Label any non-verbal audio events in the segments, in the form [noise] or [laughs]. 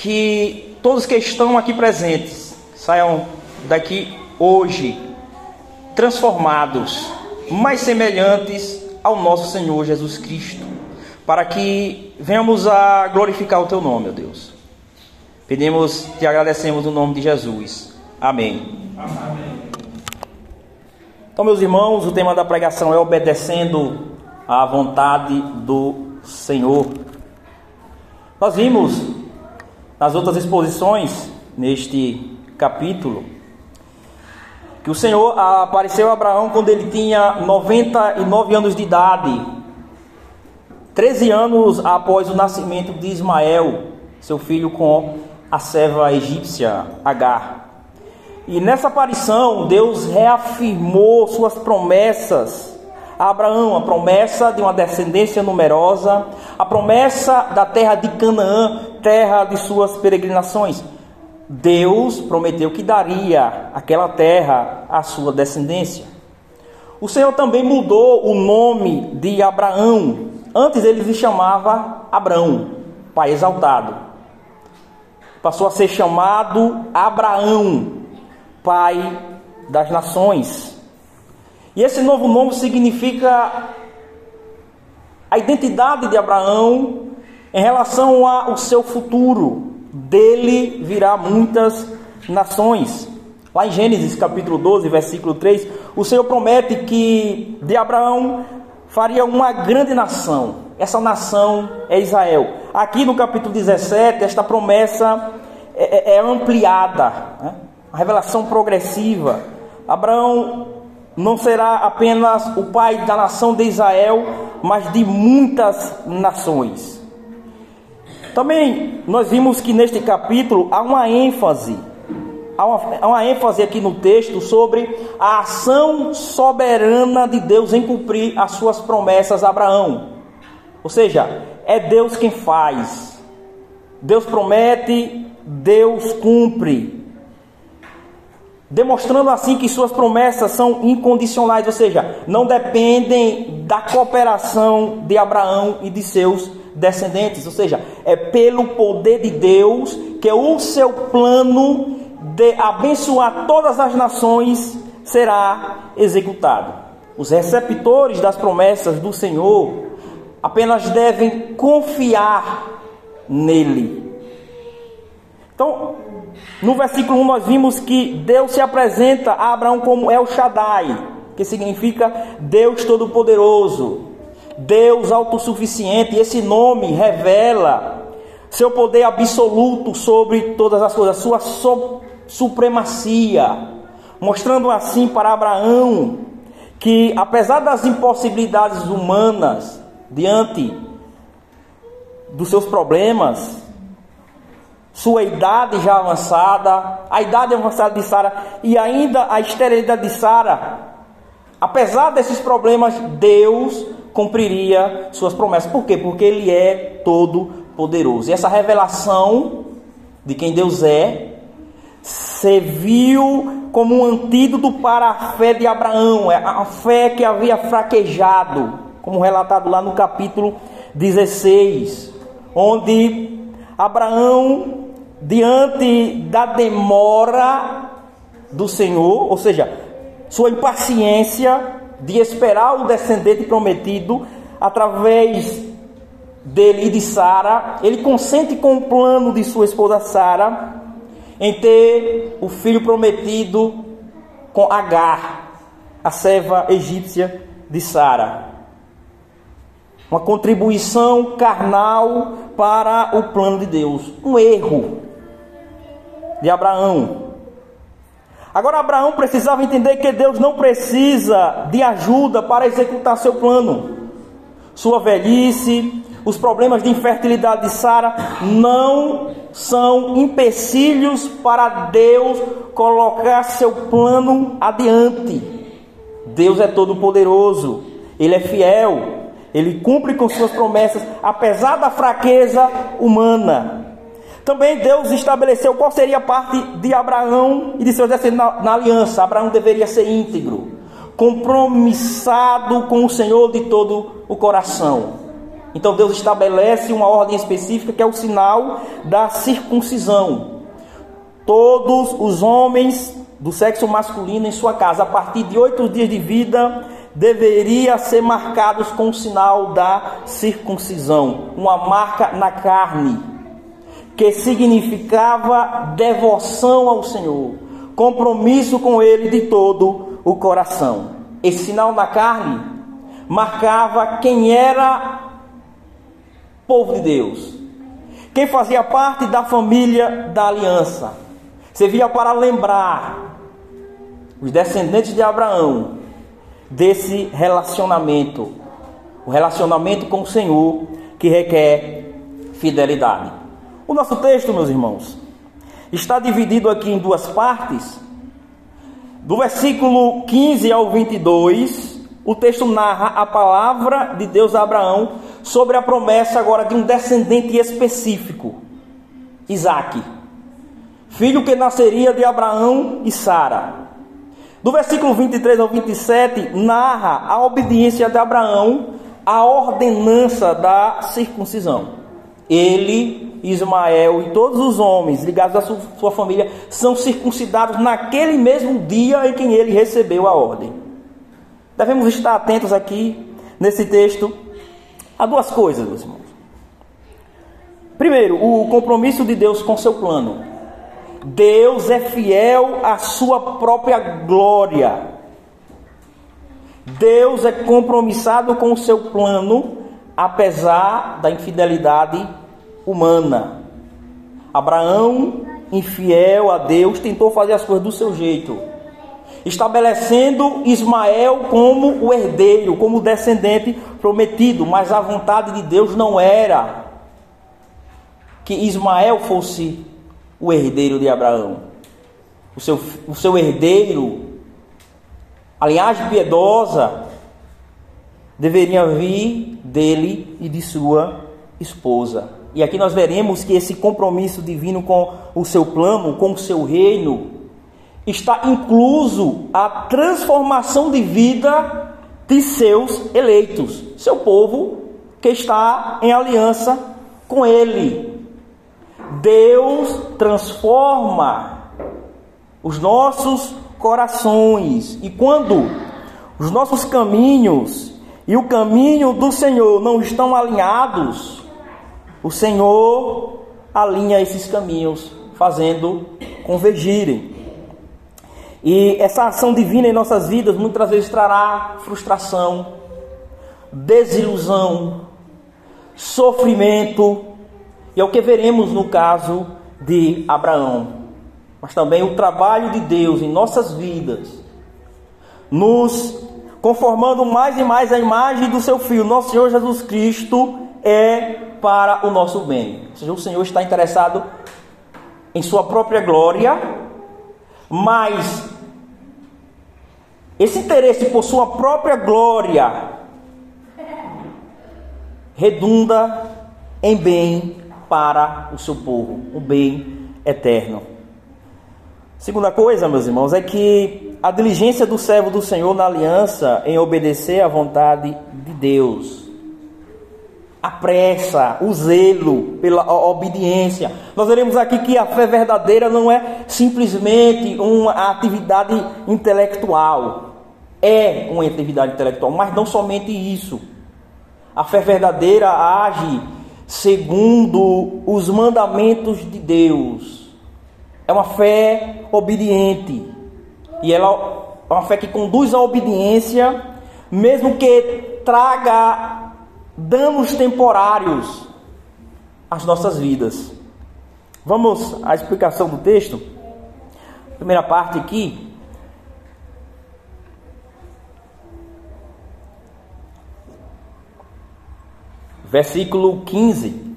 que todos que estão aqui presentes saiam daqui hoje transformados, mais semelhantes ao nosso Senhor Jesus Cristo, para que venhamos a glorificar o teu nome, ó Deus. Pedimos, te agradecemos no nome de Jesus. Amém. Amém. Então, meus irmãos, o tema da pregação é obedecendo à vontade do Senhor. Nós vimos nas outras exposições, neste capítulo, que o Senhor apareceu a Abraão quando ele tinha 99 anos de idade, 13 anos após o nascimento de Ismael, seu filho com a serva egípcia Agar. E nessa aparição, Deus reafirmou suas promessas a Abraão, a promessa de uma descendência numerosa, a promessa da terra de Canaã, terra de suas peregrinações. Deus prometeu que daria aquela terra à sua descendência. O Senhor também mudou o nome de Abraão. Antes ele se chamava Abraão, pai exaltado. Passou a ser chamado Abraão, Pai das nações. E esse novo nome significa a identidade de Abraão em relação ao seu futuro. Dele virá muitas nações. Lá em Gênesis capítulo 12, versículo 3, o Senhor promete que de Abraão faria uma grande nação. Essa nação é Israel. Aqui no capítulo 17, esta promessa é, é, é ampliada. Né? a revelação progressiva. Abraão não será apenas o pai da nação de Israel, mas de muitas nações. Também nós vimos que neste capítulo há uma ênfase, há uma, há uma ênfase aqui no texto sobre a ação soberana de Deus em cumprir as suas promessas a Abraão. Ou seja, é Deus quem faz. Deus promete, Deus cumpre demonstrando assim que suas promessas são incondicionais, ou seja, não dependem da cooperação de Abraão e de seus descendentes, ou seja, é pelo poder de Deus que o seu plano de abençoar todas as nações será executado. Os receptores das promessas do Senhor apenas devem confiar nele. Então, no versículo 1 nós vimos que Deus se apresenta a Abraão como El Shaddai, que significa Deus Todo-Poderoso, Deus autossuficiente. E esse nome revela seu poder absoluto sobre todas as coisas, sua so supremacia, mostrando assim para Abraão que apesar das impossibilidades humanas diante dos seus problemas, sua idade já avançada, a idade avançada de Sara e ainda a esterilidade de Sara, apesar desses problemas, Deus cumpriria suas promessas. Por quê? Porque Ele é todo poderoso. E essa revelação de quem Deus é serviu como um antídoto para a fé de Abraão, é a fé que havia fraquejado, como relatado lá no capítulo 16, onde Abraão, diante da demora do Senhor, ou seja, sua impaciência de esperar o descendente prometido através dele e de Sara, ele consente com o plano de sua esposa Sara em ter o filho prometido com Agar, a serva egípcia de Sara. Uma contribuição carnal para o plano de Deus, um erro de Abraão. Agora, Abraão precisava entender que Deus não precisa de ajuda para executar seu plano. Sua velhice, os problemas de infertilidade de Sara não são empecilhos para Deus colocar seu plano adiante. Deus é todo poderoso, ele é fiel, ele cumpre com suas promessas, apesar da fraqueza humana. Também Deus estabeleceu qual seria a parte de Abraão e de seus descendentes na, na aliança. Abraão deveria ser íntegro, compromissado com o Senhor de todo o coração. Então Deus estabelece uma ordem específica que é o sinal da circuncisão. Todos os homens do sexo masculino em sua casa, a partir de oito dias de vida, deveria ser marcados com o sinal da circuncisão, uma marca na carne, que significava devoção ao Senhor, compromisso com Ele de todo o coração. Esse sinal na carne marcava quem era povo de Deus, quem fazia parte da família da aliança. Servia para lembrar os descendentes de Abraão desse relacionamento, o relacionamento com o Senhor que requer fidelidade. O nosso texto, meus irmãos, está dividido aqui em duas partes. Do versículo 15 ao 22, o texto narra a palavra de Deus a Abraão sobre a promessa agora de um descendente específico, Isaac, filho que nasceria de Abraão e Sara. Do versículo 23 ao 27, narra a obediência de Abraão à ordenança da circuncisão. Ele, Ismael e todos os homens ligados à sua família são circuncidados naquele mesmo dia em que ele recebeu a ordem. Devemos estar atentos aqui nesse texto a duas coisas, meus irmãos. Primeiro, o compromisso de Deus com seu plano. Deus é fiel à sua própria glória. Deus é compromissado com o seu plano, apesar da infidelidade humana. Abraão, infiel a Deus, tentou fazer as coisas do seu jeito, estabelecendo Ismael como o herdeiro, como o descendente prometido, mas a vontade de Deus não era que Ismael fosse o herdeiro de Abraão. O seu, o seu herdeiro, a linhagem piedosa, deveria vir dele e de sua esposa. E aqui nós veremos que esse compromisso divino com o seu plano, com o seu reino, está incluso a transformação de vida de seus eleitos, seu povo que está em aliança com ele. Deus transforma os nossos corações. E quando os nossos caminhos e o caminho do Senhor não estão alinhados, o Senhor alinha esses caminhos, fazendo convergirem. E essa ação divina em nossas vidas muitas vezes trará frustração, desilusão, sofrimento, e é o que veremos no caso de Abraão. Mas também o trabalho de Deus em nossas vidas, nos conformando mais e mais à imagem do seu Filho, nosso Senhor Jesus Cristo, é para o nosso bem. Ou seja, o Senhor está interessado em Sua própria glória, mas esse interesse por Sua própria glória redunda em bem para o seu povo, o bem eterno. Segunda coisa, meus irmãos, é que a diligência do servo do Senhor na aliança em obedecer à vontade de Deus, a pressa, o zelo pela obediência. Nós veremos aqui que a fé verdadeira não é simplesmente uma atividade intelectual, é uma atividade intelectual, mas não somente isso. A fé verdadeira age segundo os mandamentos de Deus. É uma fé obediente. E ela é uma fé que conduz à obediência, mesmo que traga danos temporários às nossas vidas. Vamos à explicação do texto. Primeira parte aqui, Versículo 15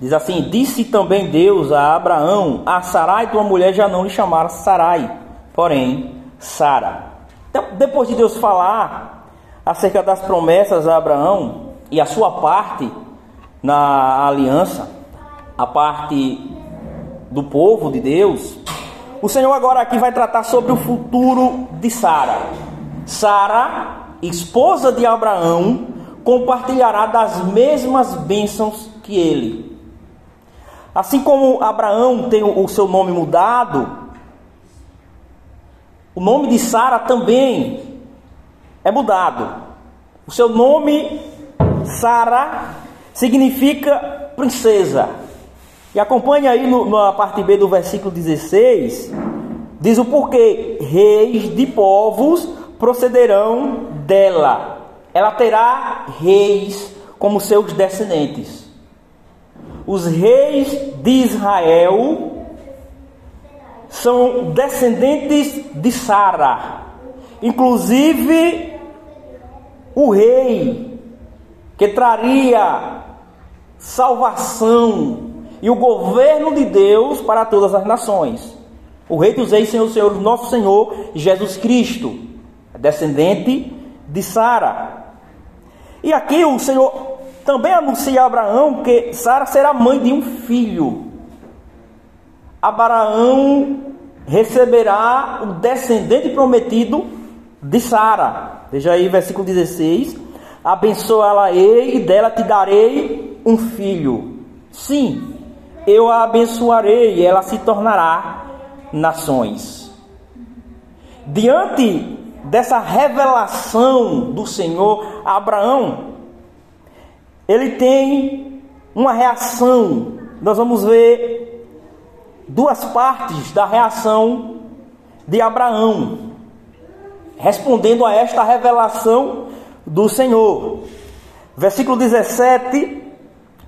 diz assim: Disse também Deus a Abraão: A Sarai, tua mulher, já não lhe chamaram Sarai, porém Sara. Então, depois de Deus falar acerca das promessas a Abraão e a sua parte na aliança, a parte do povo de Deus, o Senhor agora aqui vai tratar sobre o futuro de Sara. Sara, esposa de Abraão, compartilhará das mesmas bênçãos que ele. Assim como Abraão tem o seu nome mudado, o nome de Sara também é mudado. O seu nome, Sara, significa princesa. E acompanha aí no, na parte B do versículo 16, diz o porquê: reis de povos procederão dela. Ela terá reis como seus descendentes. Os reis de Israel são descendentes de Sara. Inclusive o rei que traria salvação e o governo de Deus para todas as nações. O Rei dos Reis, Senhor, Senhor, nosso Senhor Jesus Cristo, descendente de Sara. E aqui o Senhor também anuncia a Abraão que Sara será mãe de um filho. Abraão receberá o descendente prometido de Sara. Veja aí, versículo 16: Abençoá-la-ei e dela te darei um filho. Sim, eu a abençoarei e ela se tornará nações. Diante dessa revelação do Senhor a Abraão, ele tem uma reação. Nós vamos ver duas partes da reação de Abraão, respondendo a esta revelação do Senhor. Versículo 17,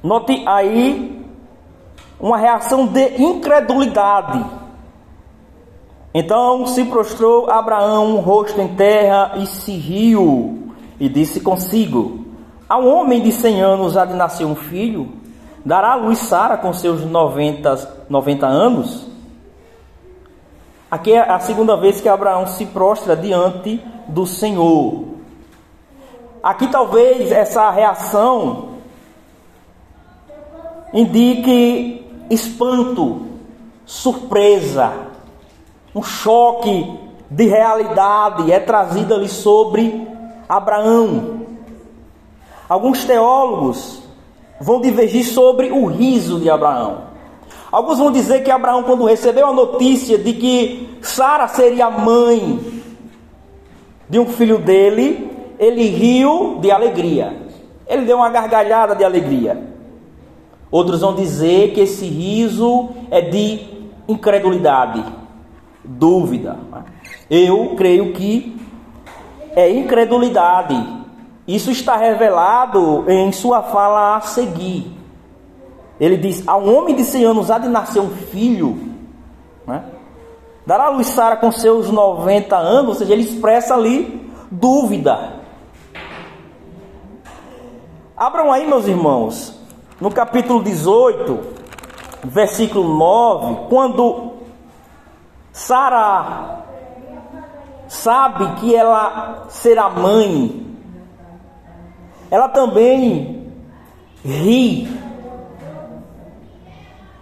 note aí uma reação de incredulidade. Então se prostrou Abraão, rosto em terra, e se riu, e disse consigo: A um homem de cem anos há de nascer um filho, dará a luz Sara com seus 90, 90 anos? Aqui é a segunda vez que Abraão se prostra diante do Senhor. Aqui talvez essa reação indique espanto, surpresa, um choque de realidade é trazido ali sobre Abraão. Alguns teólogos vão divergir sobre o riso de Abraão. Alguns vão dizer que Abraão, quando recebeu a notícia de que Sara seria mãe de um filho dele, ele riu de alegria. Ele deu uma gargalhada de alegria. Outros vão dizer que esse riso é de incredulidade, dúvida. Eu creio que é incredulidade. Isso está revelado em sua fala a seguir. Ele diz: A um homem de 100 anos há de nascer um filho. Né? Dará luz Sara com seus 90 anos, ou seja, ele expressa ali dúvida. Abram aí, meus irmãos, no capítulo 18, versículo 9, quando Sara sabe que ela será mãe, ela também ri.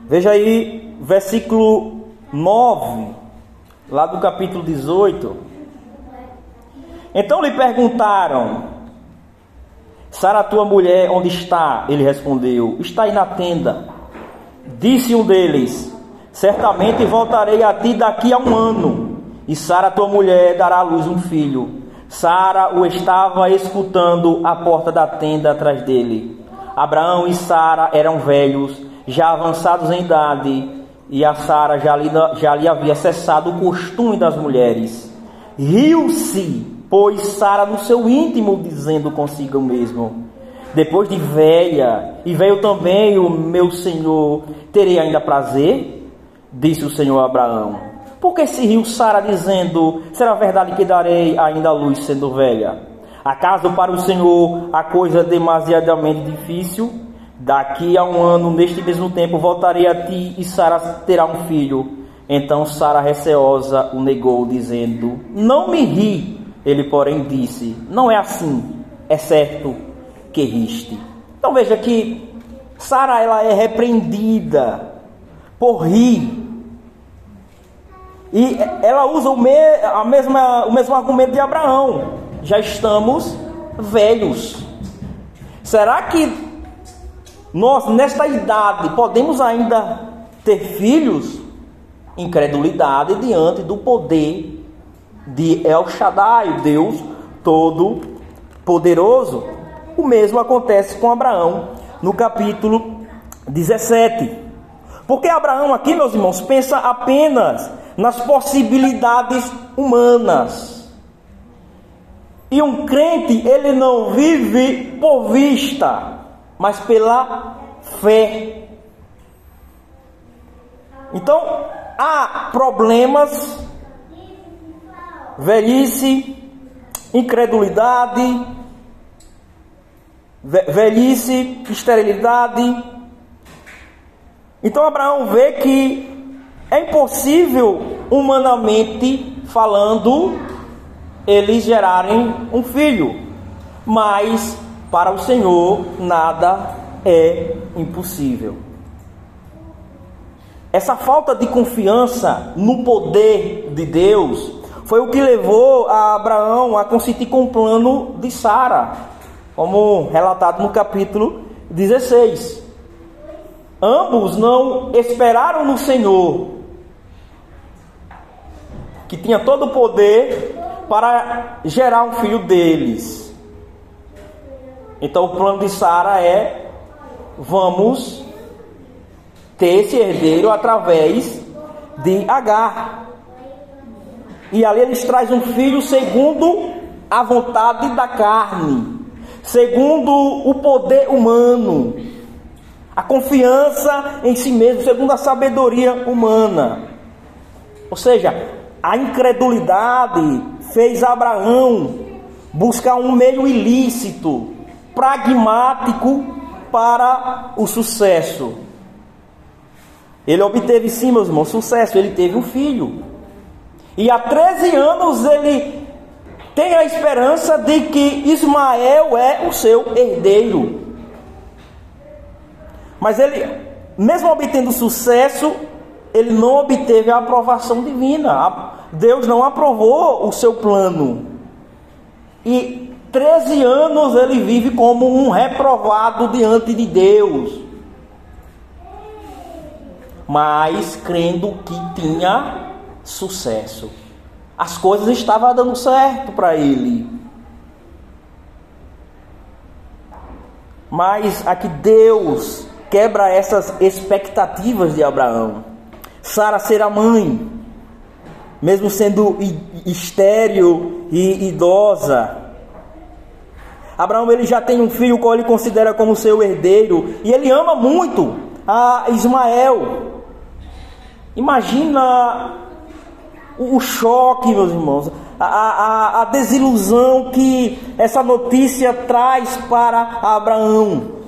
Veja aí, versículo 9, lá do capítulo 18. Então lhe perguntaram: Sara, tua mulher, onde está? Ele respondeu: Está aí na tenda. Disse um deles: Certamente voltarei a ti daqui a um ano, e Sara, tua mulher, dará à luz um filho. Sara o estava escutando à porta da tenda atrás dele. Abraão e Sara eram velhos, já avançados em idade, e a Sara já lhe, já lhe havia cessado o costume das mulheres. Riu-se pois Sara no seu íntimo dizendo consigo mesmo: Depois de velha, e veio também o meu senhor, terei ainda prazer? Disse o Senhor a Abraão. Por que se riu Sara dizendo: Será verdade que darei ainda a luz sendo velha? Acaso para o Senhor a coisa é demasiadamente difícil? Daqui a um ano, neste mesmo tempo, voltarei a ti e Sara terá um filho. Então Sara, receosa, o negou, dizendo: Não me ri ele, porém, disse: Não é assim, é certo que riste. Então veja que Sara ela é repreendida por rir. E ela usa o, me, a mesma, o mesmo argumento de Abraão. Já estamos velhos. Será que nós, nesta idade, podemos ainda ter filhos? Incredulidade diante do poder de El Shaddai, Deus Todo-Poderoso. O mesmo acontece com Abraão no capítulo 17. Porque Abraão, aqui, meus irmãos, pensa apenas nas possibilidades humanas. E um crente, ele não vive por vista, mas pela fé. Então, há problemas, velhice, incredulidade, velhice, esterilidade. Então Abraão vê que é impossível, humanamente falando, eles gerarem um filho, mas para o Senhor nada é impossível. Essa falta de confiança no poder de Deus foi o que levou a Abraão a consentir com o plano de Sara, como relatado no capítulo 16. Ambos não esperaram no Senhor, que tinha todo o poder para gerar um filho deles. Então o plano de Sara é: vamos ter esse herdeiro através de Agar. E ali eles trazem um filho segundo a vontade da carne, segundo o poder humano, a confiança em si mesmo, segundo a sabedoria humana. Ou seja, a incredulidade fez Abraão buscar um meio ilícito, pragmático para o sucesso. Ele obteve sim, meus irmãos, sucesso, ele teve um filho. E há 13 anos ele tem a esperança de que Ismael é o seu herdeiro. Mas ele, mesmo obtendo sucesso, ele não obteve a aprovação divina. Deus não aprovou o seu plano. E 13 anos ele vive como um reprovado diante de Deus. Mas crendo que tinha sucesso. As coisas estavam dando certo para ele. Mas aqui Deus quebra essas expectativas de Abraão. Sara será mãe, mesmo sendo estéril e idosa. Abraão ele já tem um filho qual ele considera como seu herdeiro e ele ama muito a Ismael. Imagina o choque, meus irmãos, a, a, a desilusão que essa notícia traz para Abraão.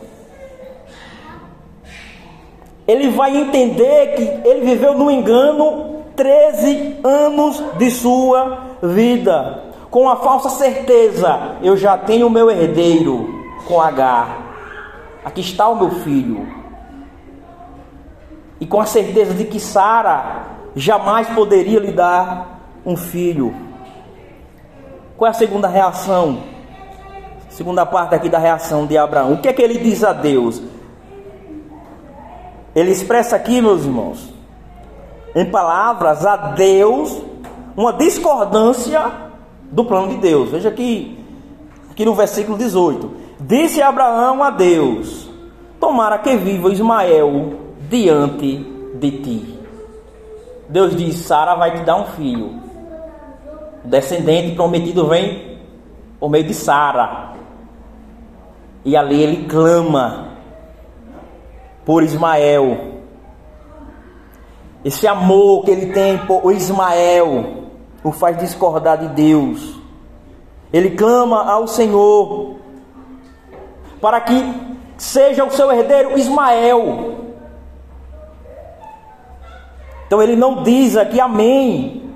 Ele vai entender que ele viveu no engano 13 anos de sua vida, com a falsa certeza: eu já tenho o meu herdeiro com H. Aqui está o meu filho. E com a certeza de que Sara jamais poderia lhe dar um filho. Qual é a segunda reação? Segunda parte aqui da reação de Abraão. O que é que ele diz a Deus? Ele expressa aqui, meus irmãos, em palavras a Deus, uma discordância do plano de Deus. Veja aqui, aqui no versículo 18: Disse Abraão a Deus: Tomara que viva Ismael diante de ti. Deus diz: Sara vai te dar um filho. O descendente prometido vem por meio de Sara. E ali ele clama por Ismael. Esse amor que ele tem por Ismael o faz discordar de Deus. Ele clama ao Senhor para que seja o seu herdeiro Ismael. Então ele não diz aqui amém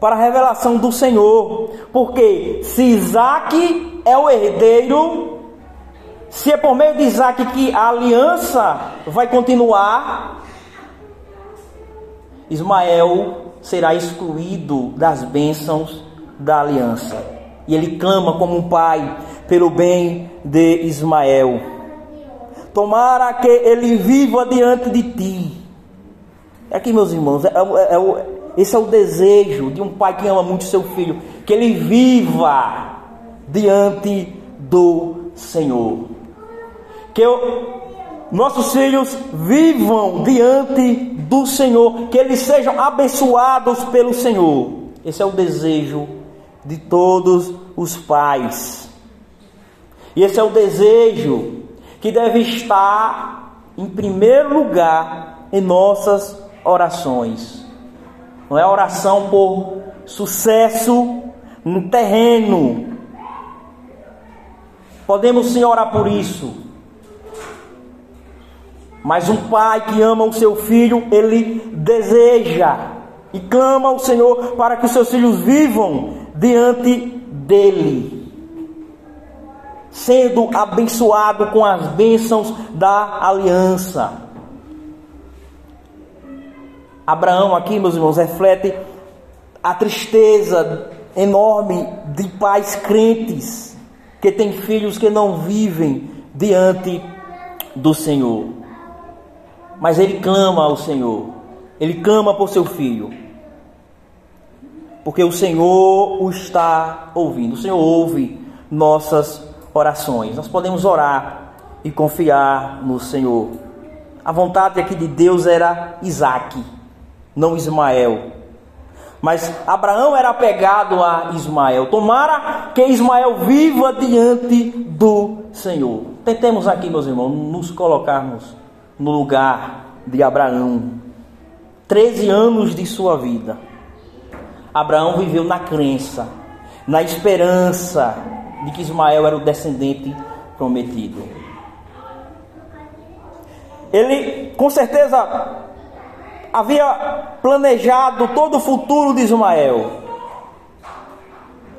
para a revelação do Senhor, porque se Isaac é o herdeiro, se é por meio de Isaac que a aliança vai continuar, Ismael será excluído das bênçãos da aliança. E ele clama como um pai pelo bem de Ismael. Tomara que ele viva diante de ti. Aqui, meus irmãos, é, é, é, esse é o desejo de um pai que ama muito seu filho, que ele viva diante do Senhor. Que eu, nossos filhos vivam diante do Senhor, que eles sejam abençoados pelo Senhor. Esse é o desejo de todos os pais. E esse é o desejo que deve estar em primeiro lugar em nossas orações. Não é oração por sucesso no terreno. Podemos sim orar por isso. Mas um pai que ama o seu filho, ele deseja e clama ao Senhor para que os seus filhos vivam diante dele, sendo abençoado com as bênçãos da aliança. Abraão, aqui, meus irmãos, reflete a tristeza enorme de pais crentes que têm filhos que não vivem diante do Senhor. Mas ele clama ao Senhor, ele clama por seu filho, porque o Senhor o está ouvindo, o Senhor ouve nossas orações. Nós podemos orar e confiar no Senhor. A vontade aqui de Deus era Isaac não Ismael. Mas Abraão era apegado a Ismael. Tomara que Ismael viva diante do Senhor. Tentemos aqui, meus irmãos, nos colocarmos no lugar de Abraão. Treze anos de sua vida. Abraão viveu na crença, na esperança de que Ismael era o descendente prometido. Ele, com certeza, havia planejado todo o futuro de Ismael,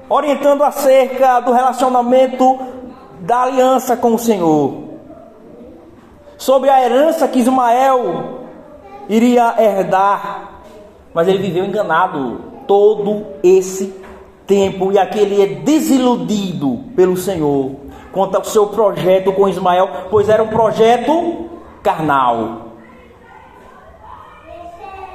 orientando acerca do relacionamento da aliança com o Senhor, sobre a herança que Ismael iria herdar, mas ele viveu enganado todo esse tempo. E aqui ele é desiludido pelo Senhor quanto ao seu projeto com Ismael, pois era um projeto carnal.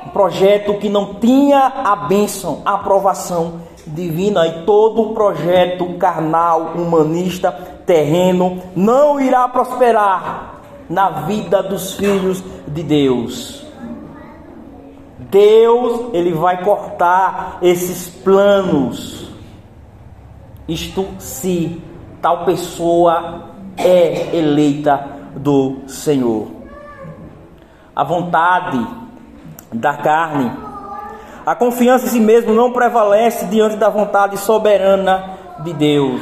Um projeto que não tinha a bênção, a aprovação divina. E todo projeto carnal, humanista, terreno não irá prosperar na vida dos filhos de Deus. Deus, ele vai cortar esses planos. Isto se tal pessoa é eleita do Senhor. A vontade da carne. A confiança em si mesmo não prevalece diante da vontade soberana de Deus.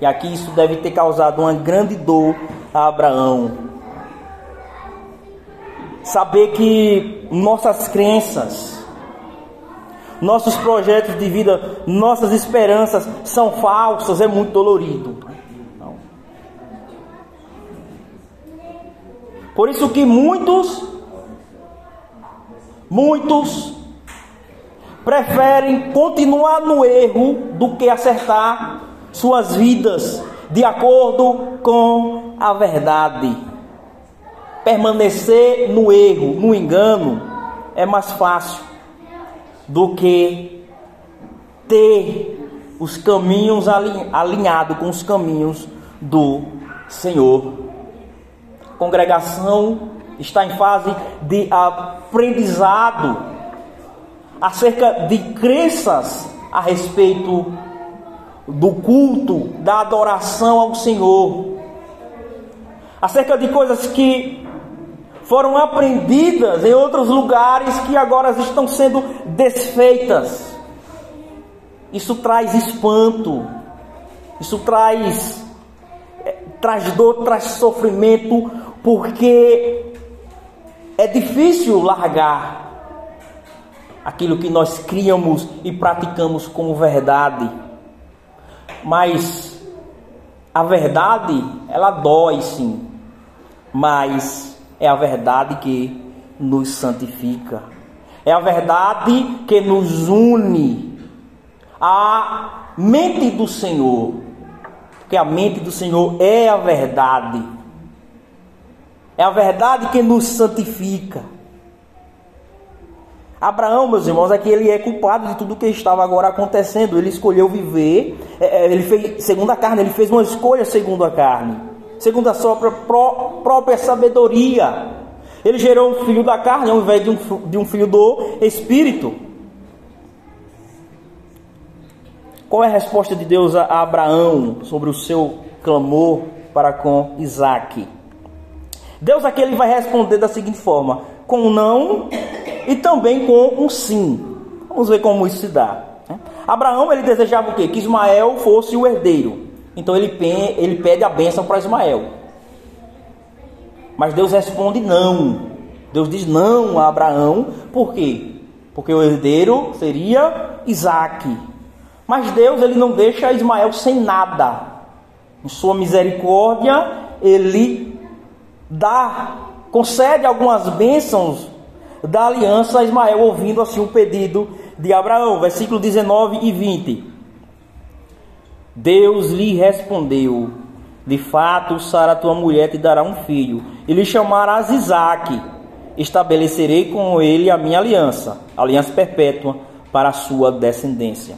E aqui isso deve ter causado uma grande dor a Abraão. Saber que nossas crenças, nossos projetos de vida, nossas esperanças são falsas é muito dolorido. Por isso que muitos Muitos preferem continuar no erro do que acertar suas vidas de acordo com a verdade. Permanecer no erro, no engano, é mais fácil do que ter os caminhos alinhados com os caminhos do Senhor. Congregação está em fase de aprendizado acerca de crenças a respeito do culto, da adoração ao Senhor, acerca de coisas que foram aprendidas em outros lugares que agora estão sendo desfeitas. Isso traz espanto, isso traz eh, traz dor, traz sofrimento, porque é difícil largar aquilo que nós criamos e praticamos como verdade. Mas a verdade, ela dói sim. Mas é a verdade que nos santifica. É a verdade que nos une à mente do Senhor. Porque a mente do Senhor é a verdade. É a verdade que nos santifica. Abraão, meus irmãos, é que ele é culpado de tudo que estava agora acontecendo. Ele escolheu viver, é, é, ele fez segundo a carne, ele fez uma escolha segundo a carne, segundo a sua própria sabedoria. Ele gerou um filho da carne ao invés de um, de um filho do espírito. Qual é a resposta de Deus a Abraão sobre o seu clamor para com Isaac? Deus aqui ele vai responder da seguinte forma: com não e também com um sim. Vamos ver como isso se dá. Né? Abraão ele desejava o quê? Que Ismael fosse o herdeiro. Então ele, ele pede a bênção para Ismael. Mas Deus responde não. Deus diz não a Abraão, por quê? Porque o herdeiro seria Isaac. Mas Deus ele não deixa Ismael sem nada. Em sua misericórdia, ele dá, concede algumas bênçãos da aliança Ismael, ouvindo assim o pedido de Abraão. Versículo 19 e 20. Deus lhe respondeu: De fato, Sara, tua mulher, te dará um filho e lhe chamarás Isaque. Estabelecerei com ele a minha aliança, aliança perpétua para a sua descendência.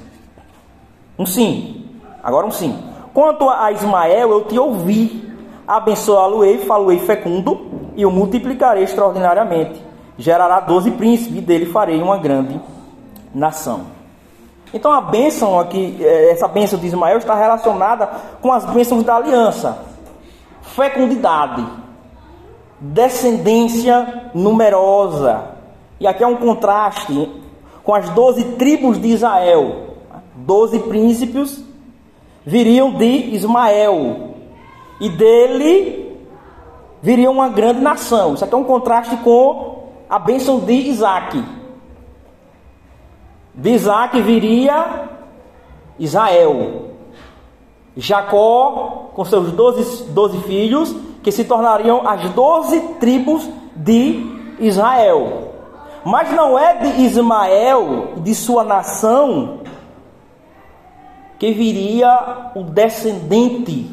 Um sim, agora um sim. Quanto a Ismael, eu te ouvi, abençoá-lo-ei, falo-ei fecundo, e o multiplicarei extraordinariamente. Gerará doze príncipes, e dele farei uma grande nação. Então a bênção aqui, é, essa bênção de Ismael está relacionada com as bênçãos da aliança. Fecundidade, descendência numerosa. E aqui é um contraste com as doze tribos de Israel. Doze príncipes viriam de Ismael. E dele viria uma grande nação. Isso aqui é um contraste com a bênção de Isaac. De Isaac viria Israel. Jacó, com seus doze, doze filhos, que se tornariam as doze tribos de Israel. Mas não é de Ismael, de sua nação, que viria o descendente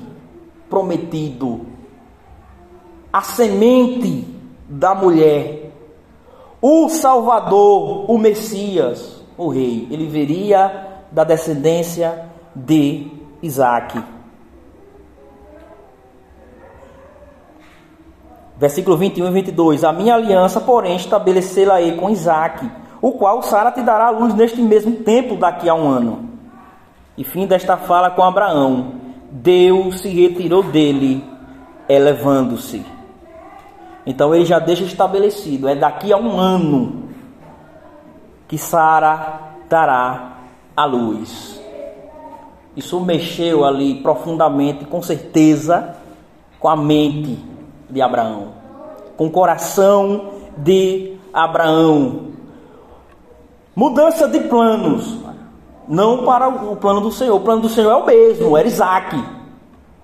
prometido, a semente da mulher, o Salvador, o Messias, o Rei. Ele viria da descendência de Isaac. Versículo 21 e 22. A minha aliança, porém, estabelecê-la-ei com Isaac, o qual Sara te dará a luz neste mesmo tempo daqui a um ano. E fim desta fala com Abraão. Deus se retirou dele, elevando-se. Então ele já deixa estabelecido: é daqui a um ano que Sara dará a luz. Isso mexeu ali profundamente, com certeza, com a mente de Abraão, com o coração de Abraão. Mudança de planos, não para o plano do Senhor. O plano do Senhor é o mesmo, era Isaac.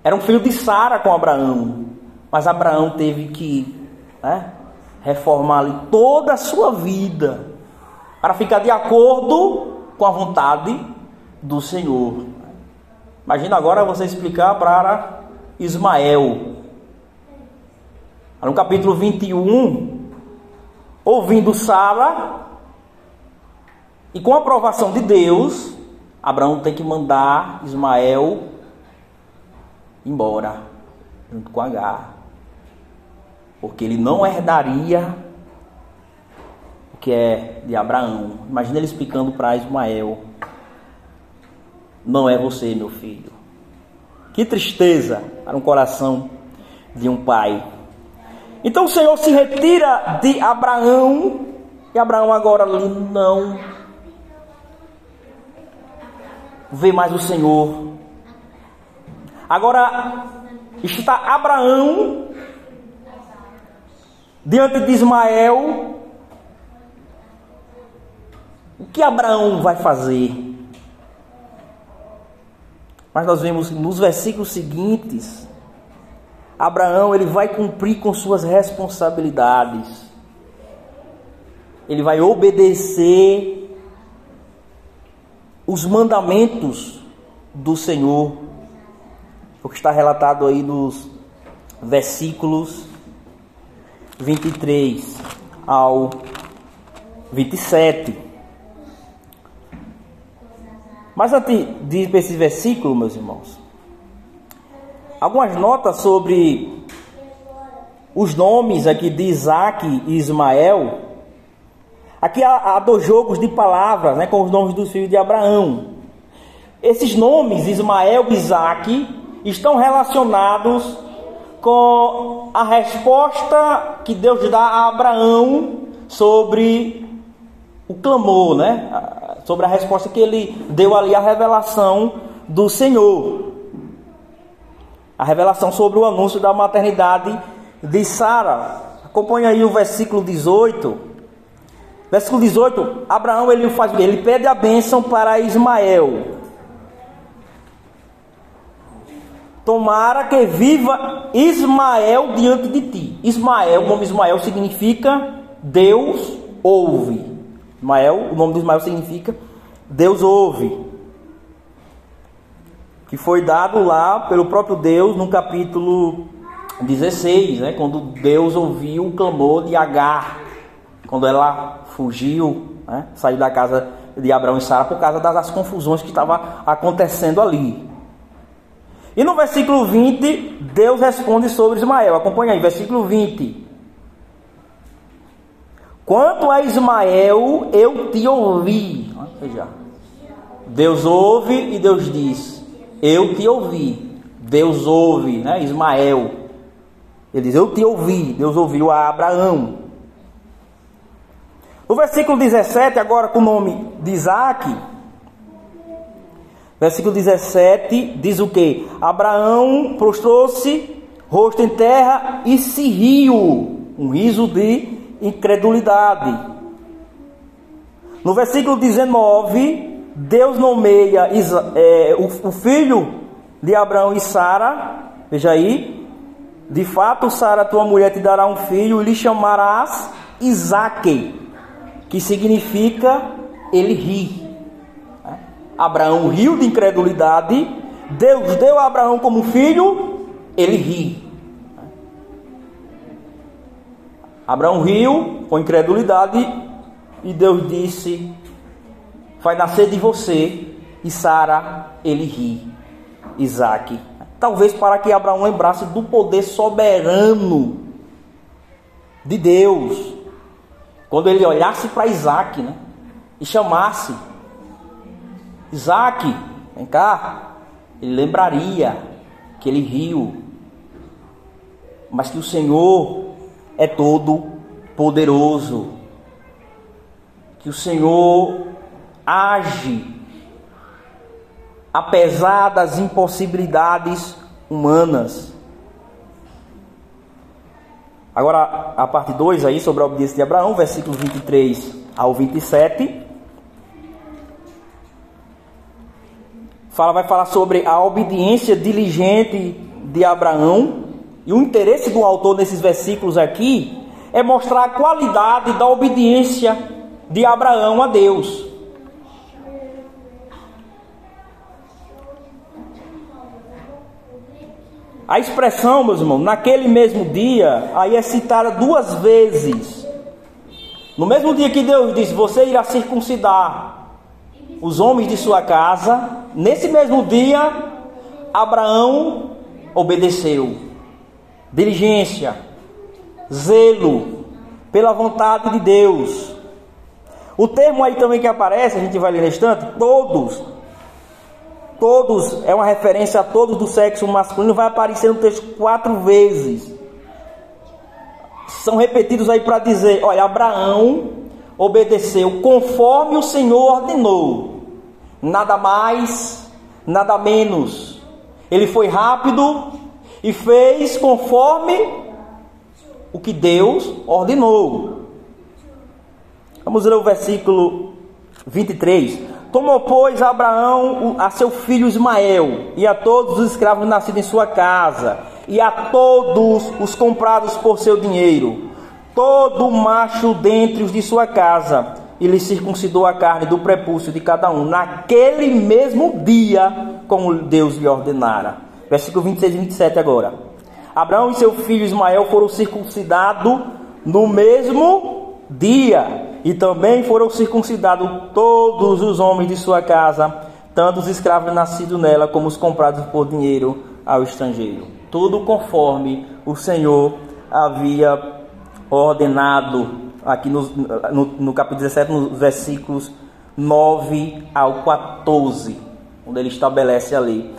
Era um filho de Sara com Abraão. Mas Abraão teve que né, reformar ali toda a sua vida para ficar de acordo com a vontade do Senhor. Imagina agora você explicar para Ismael, no capítulo 21, ouvindo Sara, e com a aprovação de Deus, Abraão tem que mandar Ismael embora, junto com Agar, porque ele não herdaria o que é de Abraão. Imagina ele explicando para Ismael: Não é você, meu filho. Que tristeza para um coração de um pai. Então o Senhor se retira de Abraão, e Abraão agora não vê mais o Senhor. Agora está Abraão diante de Ismael. O que Abraão vai fazer? Mas nós vemos nos versículos seguintes Abraão ele vai cumprir com suas responsabilidades. Ele vai obedecer os mandamentos do Senhor. o que está relatado aí nos versículos 23 ao 27. Mas antes de ir para esse versículo, meus irmãos, algumas notas sobre os nomes aqui de Isaac e Ismael. Aqui há, há dois jogos de palavras né, com os nomes dos filhos de Abraão. Esses nomes, Ismael e Isaac, estão relacionados com a resposta que Deus dá a Abraão sobre o clamor, né? Sobre a resposta que ele deu ali, a revelação do Senhor. A revelação sobre o anúncio da maternidade de Sara. Acompanha aí o versículo 18. Versículo 18, Abraão ele faz ele pede a bênção para Ismael. Tomara que viva Ismael diante de ti. Ismael, o nome Ismael significa Deus ouve. Ismael, o nome de Ismael significa Deus ouve. Que foi dado lá pelo próprio Deus no capítulo 16, né, quando Deus ouviu o clamor de Agar, quando ela fugiu, né, saiu da casa de Abraão e Sara por causa das confusões que estavam acontecendo ali. E no versículo 20, Deus responde sobre Ismael. Acompanha aí, versículo 20. Quanto a Ismael, eu te ouvi. Veja. Deus ouve e Deus diz: Eu te ouvi. Deus ouve, né? Ismael. Ele diz: Eu te ouvi. Deus ouviu a Abraão. No versículo 17, agora com o nome de Isaac, Versículo 17 diz o que? Abraão prostrou-se, rosto em terra e se riu. Um riso de incredulidade. No versículo 19, Deus nomeia é, o, o filho de Abraão e Sara. Veja aí. De fato, Sara, tua mulher, te dará um filho e lhe chamarás Isaque, que significa ele ri. Abraão riu de incredulidade, Deus deu a Abraão como filho, ele ri. Abraão riu com incredulidade e Deus disse: Vai nascer de você. E Sara, ele ri. Isaac. Talvez para que Abraão lembrasse do poder soberano de Deus. Quando ele olhasse para Isaac né, e chamasse Isaac, vem cá. Ele lembraria que ele riu, mas que o Senhor é todo poderoso, que o Senhor age apesar das impossibilidades humanas. Agora, a parte 2 aí sobre a obediência de Abraão, versículos 23 ao 27. Fala, vai falar sobre a obediência diligente de Abraão. E o interesse do autor nesses versículos aqui é mostrar a qualidade da obediência de Abraão a Deus. A expressão, meus irmãos, naquele mesmo dia, aí é citada duas vezes. No mesmo dia que Deus disse: Você irá circuncidar os homens de sua casa, nesse mesmo dia, Abraão obedeceu. Diligência, zelo pela vontade de Deus. O termo aí também que aparece, a gente vai ler neste instante, todos. Todos é uma referência a todos do sexo masculino, vai aparecer no texto quatro vezes. São repetidos aí para dizer: olha, Abraão obedeceu conforme o Senhor ordenou nada mais, nada menos. Ele foi rápido e fez conforme o que Deus ordenou. Vamos ler o versículo 23. Tomou, pois, Abraão a seu filho Ismael, e a todos os escravos nascidos em sua casa, e a todos os comprados por seu dinheiro, todo macho dentre os de sua casa, e lhe circuncidou a carne do prepúcio de cada um, naquele mesmo dia, como Deus lhe ordenara. Versículo 26 e 27 agora. Abraão e seu filho Ismael foram circuncidados no mesmo dia, e também foram circuncidados todos os homens de sua casa, tanto os escravos nascidos nela como os comprados por dinheiro ao estrangeiro. Tudo conforme o Senhor havia ordenado aqui no, no, no capítulo 17, nos versículos 9 ao 14, onde ele estabelece ali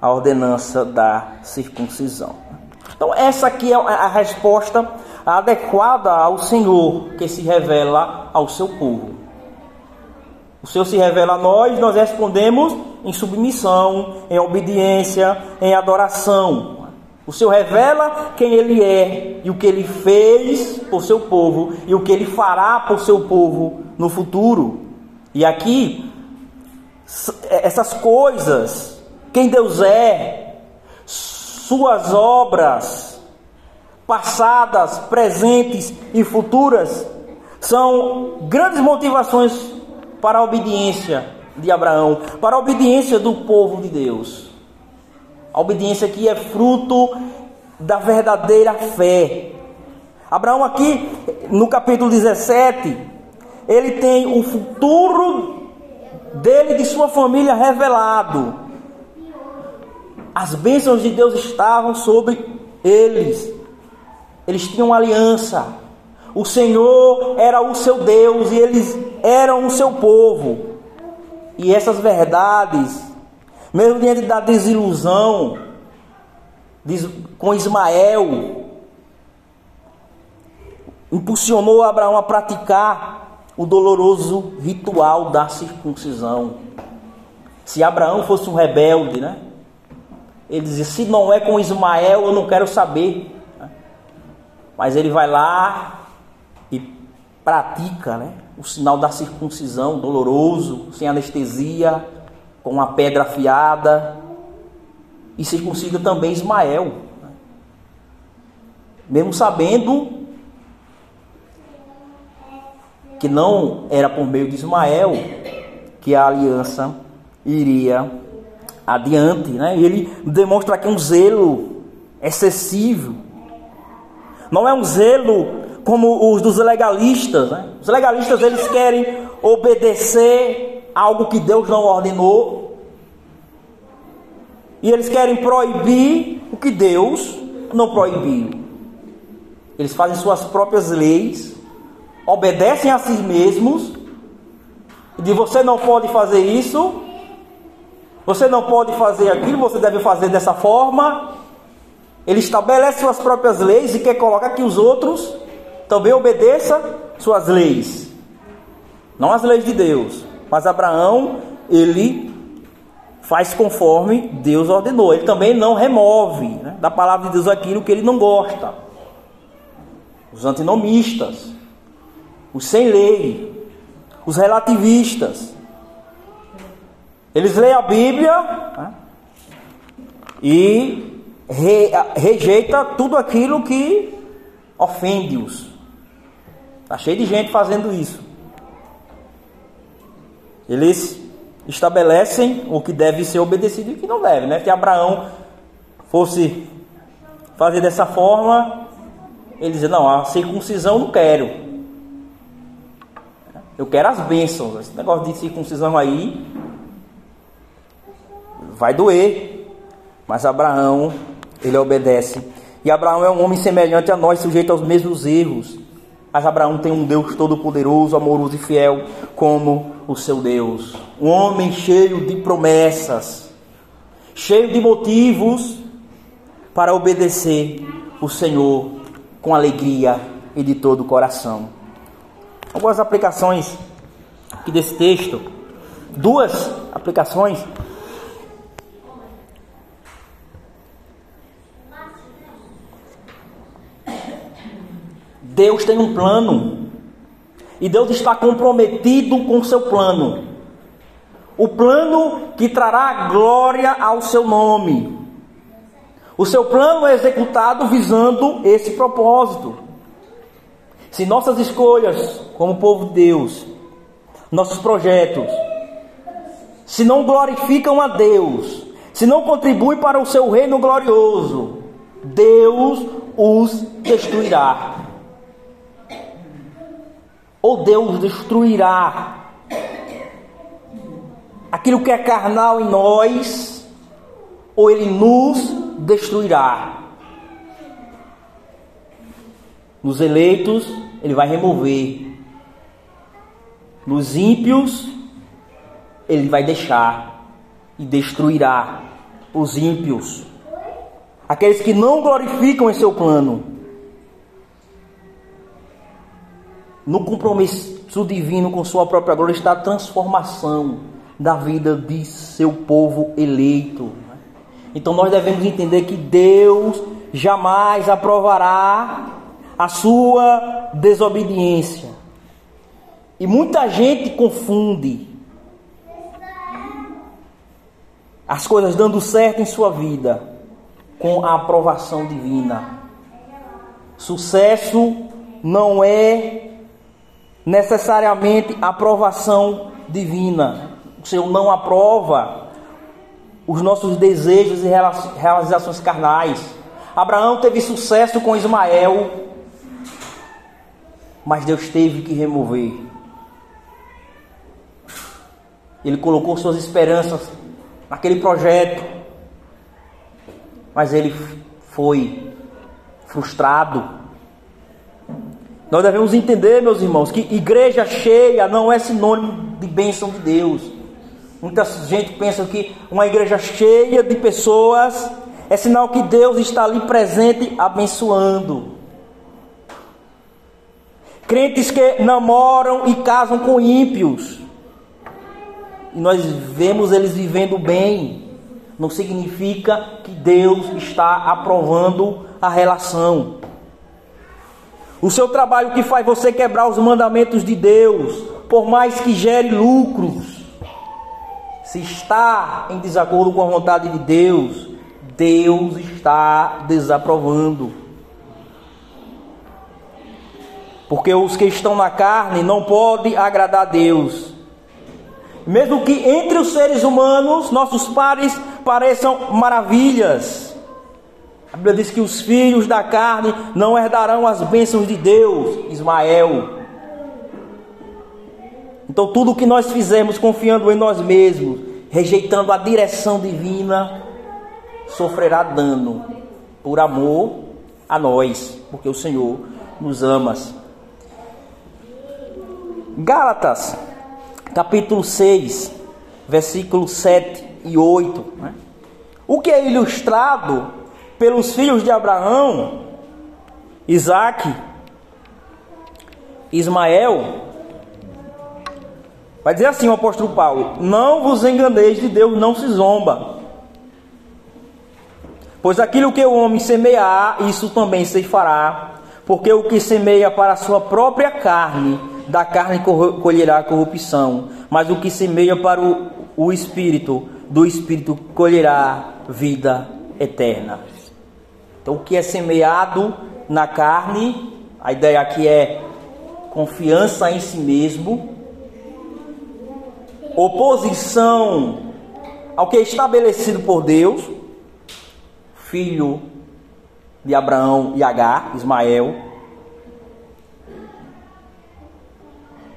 a ordenança da circuncisão. Então, essa aqui é a resposta adequada ao Senhor que se revela ao seu povo. O Senhor se revela a nós, nós respondemos em submissão, em obediência, em adoração. O Senhor revela quem Ele é e o que Ele fez por seu povo e o que Ele fará por seu povo no futuro. E aqui, essas coisas, quem Deus é, suas obras, passadas, presentes e futuras, são grandes motivações para a obediência de Abraão, para a obediência do povo de Deus. A obediência que é fruto da verdadeira fé. Abraão, aqui no capítulo 17, ele tem o futuro dele e de sua família revelado. As bênçãos de Deus estavam sobre eles. Eles tinham aliança. O Senhor era o seu Deus e eles eram o seu povo. E essas verdades, mesmo diante da desilusão com Ismael, impulsionou Abraão a praticar o doloroso ritual da circuncisão. Se Abraão fosse um rebelde, né? Ele dizia: se não é com Ismael, eu não quero saber. Mas ele vai lá e pratica né, o sinal da circuncisão, doloroso, sem anestesia, com uma pedra afiada. E circuncida também Ismael. Mesmo sabendo que não era por meio de Ismael que a aliança iria adiante, né? Ele demonstra aqui um zelo excessivo não é um zelo como os dos legalistas. Né? Os legalistas eles querem obedecer algo que Deus não ordenou. E eles querem proibir o que Deus não proibiu. Eles fazem suas próprias leis, obedecem a si mesmos. E de você não pode fazer isso, você não pode fazer aquilo, você deve fazer dessa forma. Ele estabelece suas próprias leis e quer colocar que os outros também obedeçam suas leis. Não as leis de Deus. Mas Abraão, ele faz conforme Deus ordenou. Ele também não remove né, da palavra de Deus aquilo que ele não gosta. Os antinomistas, os sem lei, os relativistas. Eles leem a Bíblia né, e re, rejeita tudo aquilo que ofende-os. Está cheio de gente fazendo isso. Eles estabelecem o que deve ser obedecido e o que não deve. Né? Se Abraão fosse fazer dessa forma, ele dizia: Não, a circuncisão não quero. Eu quero as bênçãos. Esse negócio de circuncisão aí vai doer. Mas Abraão ele obedece. E Abraão é um homem semelhante a nós, sujeito aos mesmos erros. Mas Abraão tem um Deus todo-poderoso, amoroso e fiel, como o seu Deus. Um homem cheio de promessas, cheio de motivos para obedecer o Senhor com alegria e de todo o coração. Algumas aplicações aqui desse texto, duas aplicações Deus tem um plano. E Deus está comprometido com o seu plano. O plano que trará glória ao seu nome. O seu plano é executado visando esse propósito. Se nossas escolhas, como povo de Deus, nossos projetos, se não glorificam a Deus, se não contribui para o seu reino glorioso, Deus os destruirá. Ou Deus destruirá aquilo que é carnal em nós, ou Ele nos destruirá. Nos eleitos, Ele vai remover. Nos ímpios, Ele vai deixar e destruirá os ímpios, aqueles que não glorificam em seu plano. No compromisso divino com Sua própria glória está a transformação da vida de seu povo eleito. Então nós devemos entender que Deus jamais aprovará a sua desobediência. E muita gente confunde as coisas dando certo em sua vida com a aprovação divina. Sucesso não é necessariamente aprovação divina. O Senhor não aprova os nossos desejos e realizações carnais. Abraão teve sucesso com Ismael, mas Deus teve que remover. Ele colocou suas esperanças naquele projeto, mas ele foi frustrado. Nós devemos entender, meus irmãos, que igreja cheia não é sinônimo de bênção de Deus. Muita gente pensa que uma igreja cheia de pessoas é sinal que Deus está ali presente abençoando. Crentes que namoram e casam com ímpios. E nós vemos eles vivendo bem. Não significa que Deus está aprovando a relação. O seu trabalho que faz você quebrar os mandamentos de Deus, por mais que gere lucros, se está em desacordo com a vontade de Deus, Deus está desaprovando. Porque os que estão na carne não podem agradar a Deus. Mesmo que entre os seres humanos, nossos pares pareçam maravilhas. A Bíblia diz que os filhos da carne não herdarão as bênçãos de Deus. Ismael. Então, tudo que nós fizemos confiando em nós mesmos, rejeitando a direção divina, sofrerá dano por amor a nós, porque o Senhor nos ama. Gálatas, capítulo 6, versículos 7 e 8. Né? O que é ilustrado pelos filhos de Abraão, Isaac, Ismael Vai dizer assim o apóstolo Paulo: Não vos enganeis de Deus, não se zomba. Pois aquilo que o homem semear, isso também se fará. Porque o que semeia para a sua própria carne, da carne colherá corrupção. Mas o que semeia para o, o espírito, do espírito colherá vida eterna. Então, o que é semeado na carne, a ideia aqui é confiança em si mesmo oposição ao que é estabelecido por Deus, filho de Abraão e Agar, Ismael.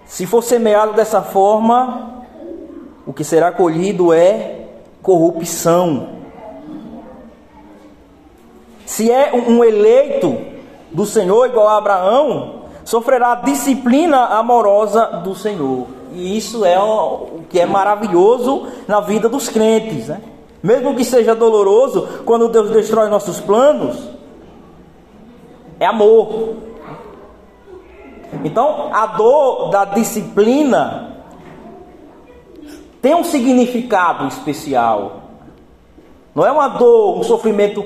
Se for semeado dessa forma, o que será colhido é corrupção. Se é um eleito do Senhor igual a Abraão, sofrerá a disciplina amorosa do Senhor. E isso é o que é maravilhoso na vida dos crentes, né? Mesmo que seja doloroso, quando Deus destrói nossos planos, é amor. Então, a dor da disciplina tem um significado especial. Não é uma dor, um sofrimento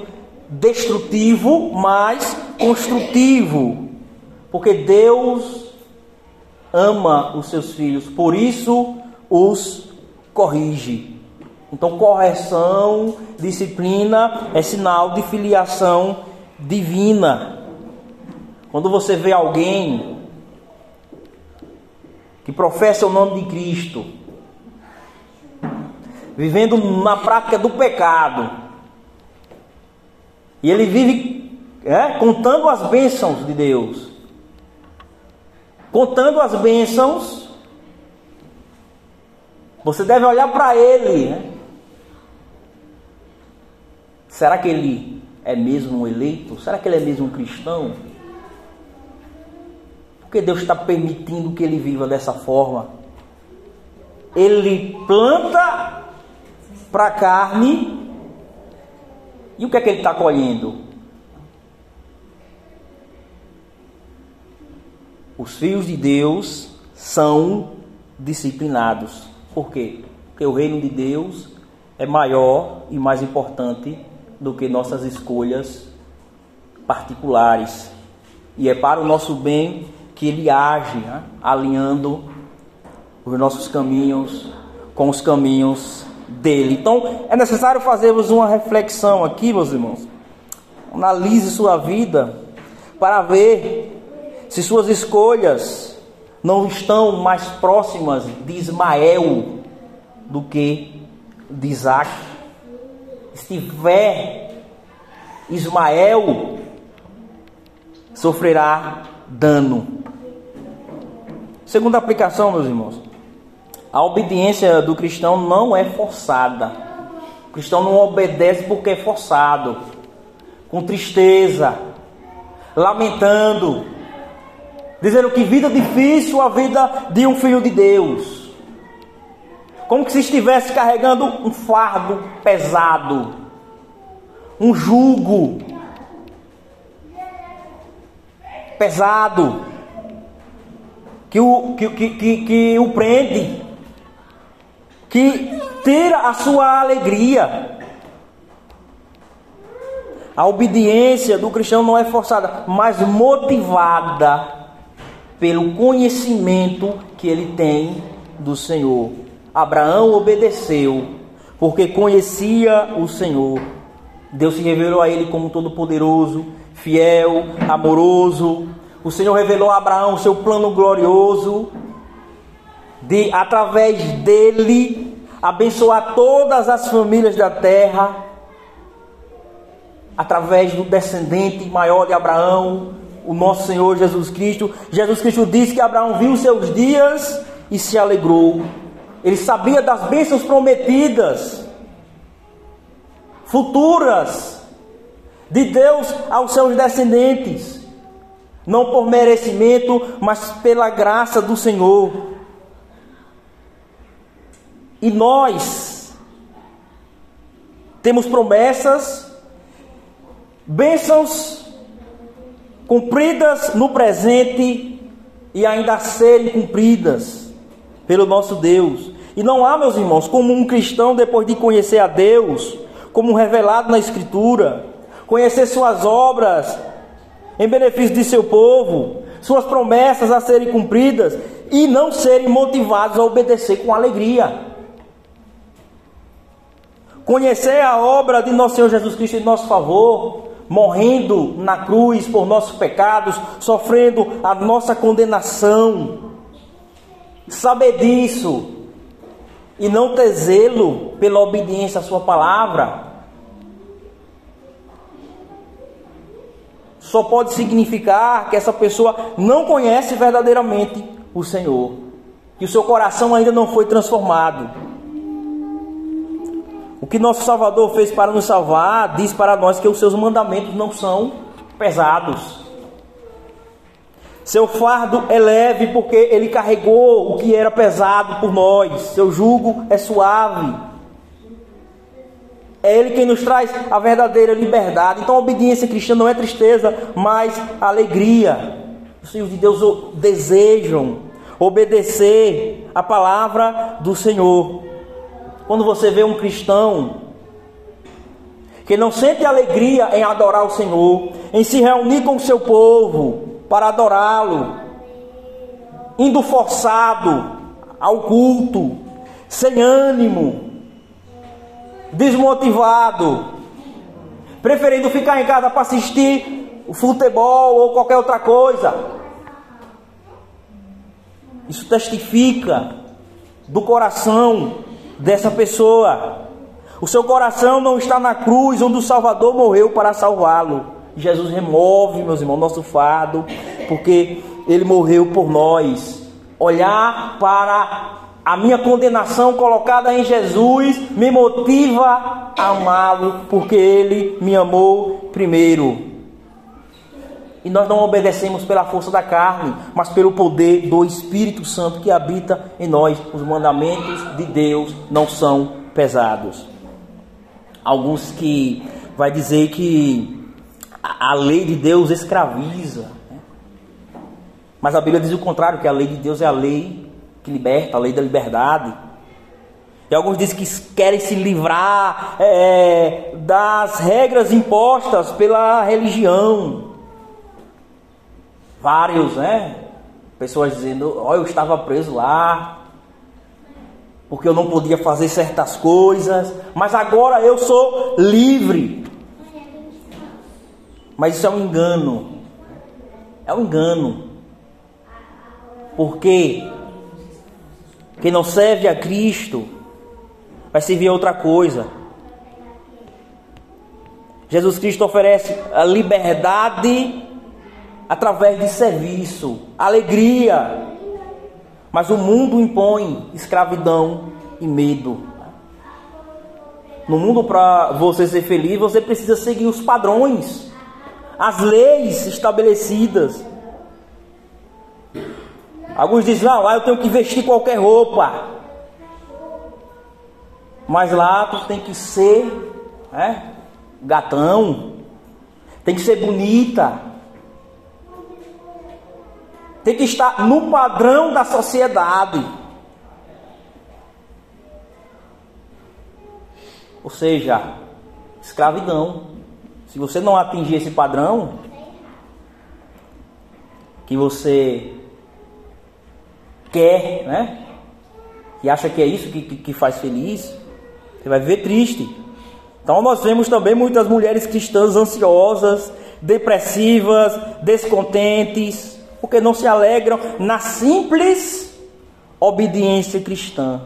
destrutivo, mas construtivo. Porque Deus ama os seus filhos, por isso os corrige. Então, correção, disciplina é sinal de filiação divina. Quando você vê alguém que professa o nome de Cristo, vivendo na prática do pecado. E ele vive é, contando as bênçãos de Deus. Contando as bênçãos. Você deve olhar para ele. Né? Será que ele é mesmo um eleito? Será que ele é mesmo um cristão? Por que Deus está permitindo que ele viva dessa forma? Ele planta para a carne e o que é que ele está colhendo? Os filhos de Deus são disciplinados. Por quê? Porque o reino de Deus é maior e mais importante do que nossas escolhas particulares. E é para o nosso bem que ele age, né? alinhando os nossos caminhos com os caminhos dele. Então, é necessário fazermos uma reflexão aqui, meus irmãos. Analise sua vida para ver se suas escolhas não estão mais próximas de Ismael do que de Isaac estiver Ismael, sofrerá dano. Segunda aplicação, meus irmãos, a obediência do cristão não é forçada. O cristão não obedece porque é forçado, com tristeza, lamentando, dizendo que vida difícil a vida de um filho de Deus. Como se estivesse carregando um fardo pesado, um jugo. Pesado. Que o, que, que, que, que o prende, que tira a sua alegria. A obediência do cristão não é forçada, mas motivada pelo conhecimento que ele tem do Senhor. Abraão obedeceu, porque conhecia o Senhor. Deus se revelou a ele como todo-poderoso, fiel, amoroso. O Senhor revelou a Abraão o seu plano glorioso de através dele abençoar todas as famílias da terra, através do descendente maior de Abraão, o nosso Senhor Jesus Cristo. Jesus Cristo disse que Abraão viu seus dias e se alegrou. Ele sabia das bênçãos prometidas, futuras, de Deus aos seus descendentes, não por merecimento, mas pela graça do Senhor. E nós temos promessas, bênçãos cumpridas no presente e ainda a serem cumpridas pelo nosso Deus. E não há, meus irmãos, como um cristão, depois de conhecer a Deus, como revelado na Escritura, conhecer suas obras em benefício de seu povo, suas promessas a serem cumpridas e não serem motivados a obedecer com alegria. Conhecer a obra de nosso Senhor Jesus Cristo em nosso favor, morrendo na cruz por nossos pecados, sofrendo a nossa condenação. Saber disso e não ter zelo pela obediência à Sua palavra, só pode significar que essa pessoa não conhece verdadeiramente o Senhor, que o seu coração ainda não foi transformado. O que nosso Salvador fez para nos salvar diz para nós que os seus mandamentos não são pesados. Seu fardo é leve porque ele carregou o que era pesado por nós. Seu jugo é suave. É ele quem nos traz a verdadeira liberdade. Então a obediência cristã não é tristeza, mas alegria. Os filhos de Deus desejam obedecer a palavra do Senhor. Quando você vê um cristão que não sente alegria em adorar o Senhor, em se reunir com o seu povo, para adorá-lo, indo forçado ao culto, sem ânimo, desmotivado, preferindo ficar em casa para assistir o futebol ou qualquer outra coisa. Isso testifica do coração dessa pessoa. O seu coração não está na cruz onde o Salvador morreu para salvá-lo. Jesus remove, meus irmãos, nosso fardo, porque ele morreu por nós. Olhar para a minha condenação colocada em Jesus me motiva a amá-lo, porque ele me amou primeiro. E nós não obedecemos pela força da carne, mas pelo poder do Espírito Santo que habita em nós. Os mandamentos de Deus não são pesados. Alguns que vai dizer que a lei de Deus escraviza. Né? Mas a Bíblia diz o contrário, que a lei de Deus é a lei que liberta, a lei da liberdade. E alguns dizem que querem se livrar é, das regras impostas pela religião. Vários, né? Pessoas dizendo: Ó, oh, eu estava preso lá, porque eu não podia fazer certas coisas, mas agora eu sou livre. Mas isso é um engano. É um engano. Porque quem não serve a Cristo vai servir a outra coisa. Jesus Cristo oferece a liberdade através de serviço, alegria. Mas o mundo impõe escravidão e medo. No mundo, para você ser feliz, você precisa seguir os padrões, as leis estabelecidas. Alguns dizem, não, lá eu tenho que vestir qualquer roupa. Mas lá tu tem que ser né, gatão, tem que ser bonita, tem que estar no padrão da sociedade. Ou seja, escravidão. Se você não atingir esse padrão, que você quer, né? Que acha que é isso que, que, que faz feliz, você vai viver triste. Então nós vemos também muitas mulheres cristãs ansiosas, depressivas, descontentes, porque não se alegram na simples obediência cristã.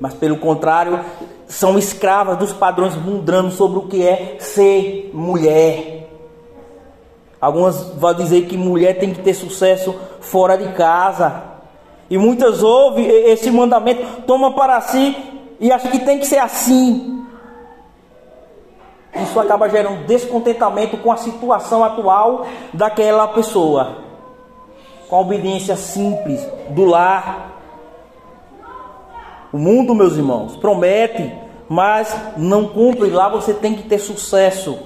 Mas pelo contrário, são escravas dos padrões mundanos sobre o que é ser mulher. Algumas vão dizer que mulher tem que ter sucesso fora de casa. E muitas ouvem esse mandamento, toma para si e acham que tem que ser assim. Isso acaba gerando descontentamento com a situação atual daquela pessoa com a obediência simples do lar. O mundo, meus irmãos, promete, mas não cumpre. Lá você tem que ter sucesso.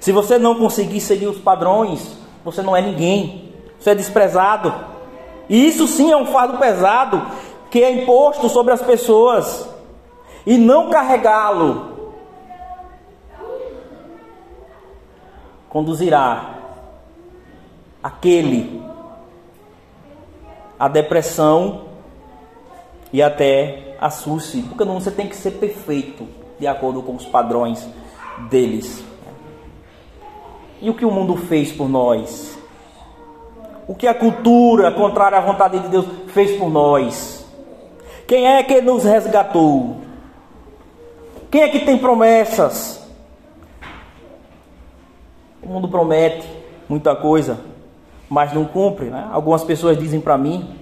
Se você não conseguir seguir os padrões, você não é ninguém. Você é desprezado. E isso sim é um fardo pesado que é imposto sobre as pessoas. E não carregá-lo conduzirá aquele a depressão e até a SUSE, porque não você tem que ser perfeito de acordo com os padrões deles. E o que o mundo fez por nós? O que a cultura contrária à vontade de Deus fez por nós? Quem é que nos resgatou? Quem é que tem promessas? O mundo promete muita coisa, mas não cumpre. Né? Algumas pessoas dizem para mim: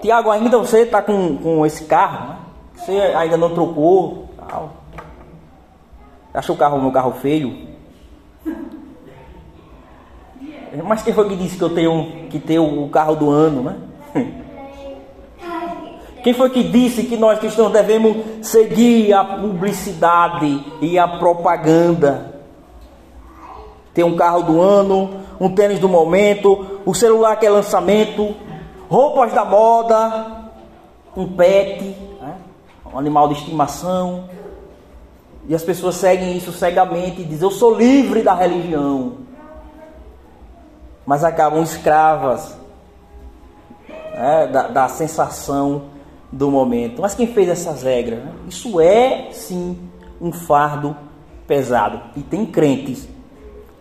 Tiago, ainda você está com, com esse carro, né? você ainda não trocou. Tal. Acha o carro meu carro feio? Mas quem foi que disse que eu tenho que ter o carro do ano, né? [laughs] Quem foi que disse que nós cristãos devemos seguir a publicidade e a propaganda? Ter um carro do ano, um tênis do momento, o celular que é lançamento, roupas da moda, um pet, né? um animal de estimação. E as pessoas seguem isso cegamente e dizem: Eu sou livre da religião. Mas acabam escravas né? da, da, sensação do momento. Mas quem fez essas regras? Né? Isso é sim um fardo pesado. E tem crentes,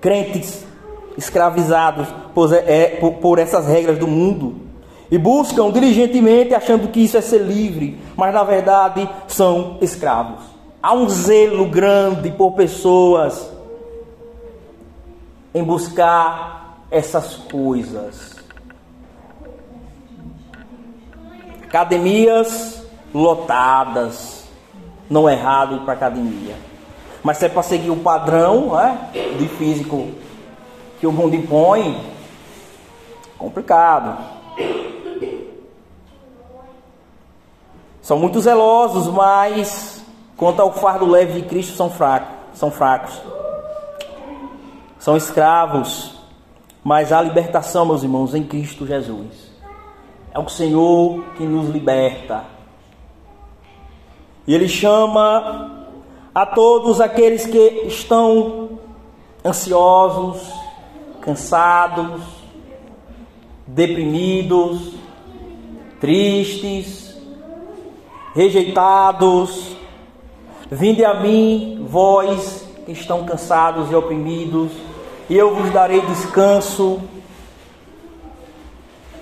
crentes escravizados por, é, por, por essas regras do mundo. e buscam diligentemente achando que isso é ser livre, mas na verdade são escravos. Há um zelo grande por pessoas em buscar essas coisas. Academias lotadas, não é errado ir para academia. Mas se é para seguir o padrão né, de físico que o mundo impõe, complicado. São muito zelosos, mas quanto ao fardo leve de Cristo são fracos, são fracos. São escravos, mas há libertação, meus irmãos, em Cristo Jesus. É o Senhor que nos liberta. E Ele chama a todos aqueles que estão ansiosos, cansados, deprimidos, tristes, rejeitados. Vinde a mim, vós que estão cansados e oprimidos, e eu vos darei descanso.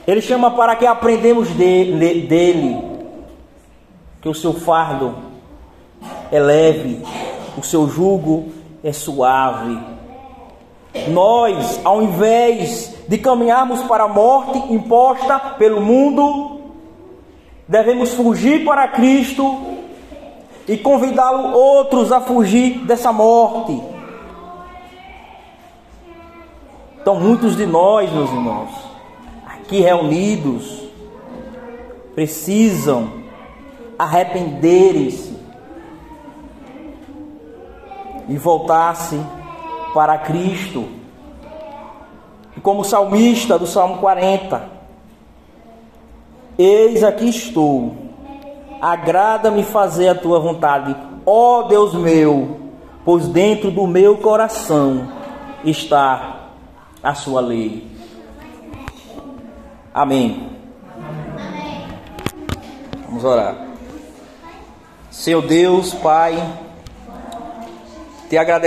Ele chama para que aprendemos dele, dele, que o seu fardo é leve, o seu jugo é suave. Nós, ao invés de caminharmos para a morte imposta pelo mundo, devemos fugir para Cristo e convidá-lo outros a fugir dessa morte. Então, muitos de nós, meus irmãos, aqui reunidos, precisam arrependerem-se e voltar-se para Cristo. E como salmista do Salmo 40, Eis aqui estou, agrada-me fazer a tua vontade, ó Deus meu, pois dentro do meu coração está a sua lei. Amém. Vamos orar. Seu Deus, Pai, te agradeço.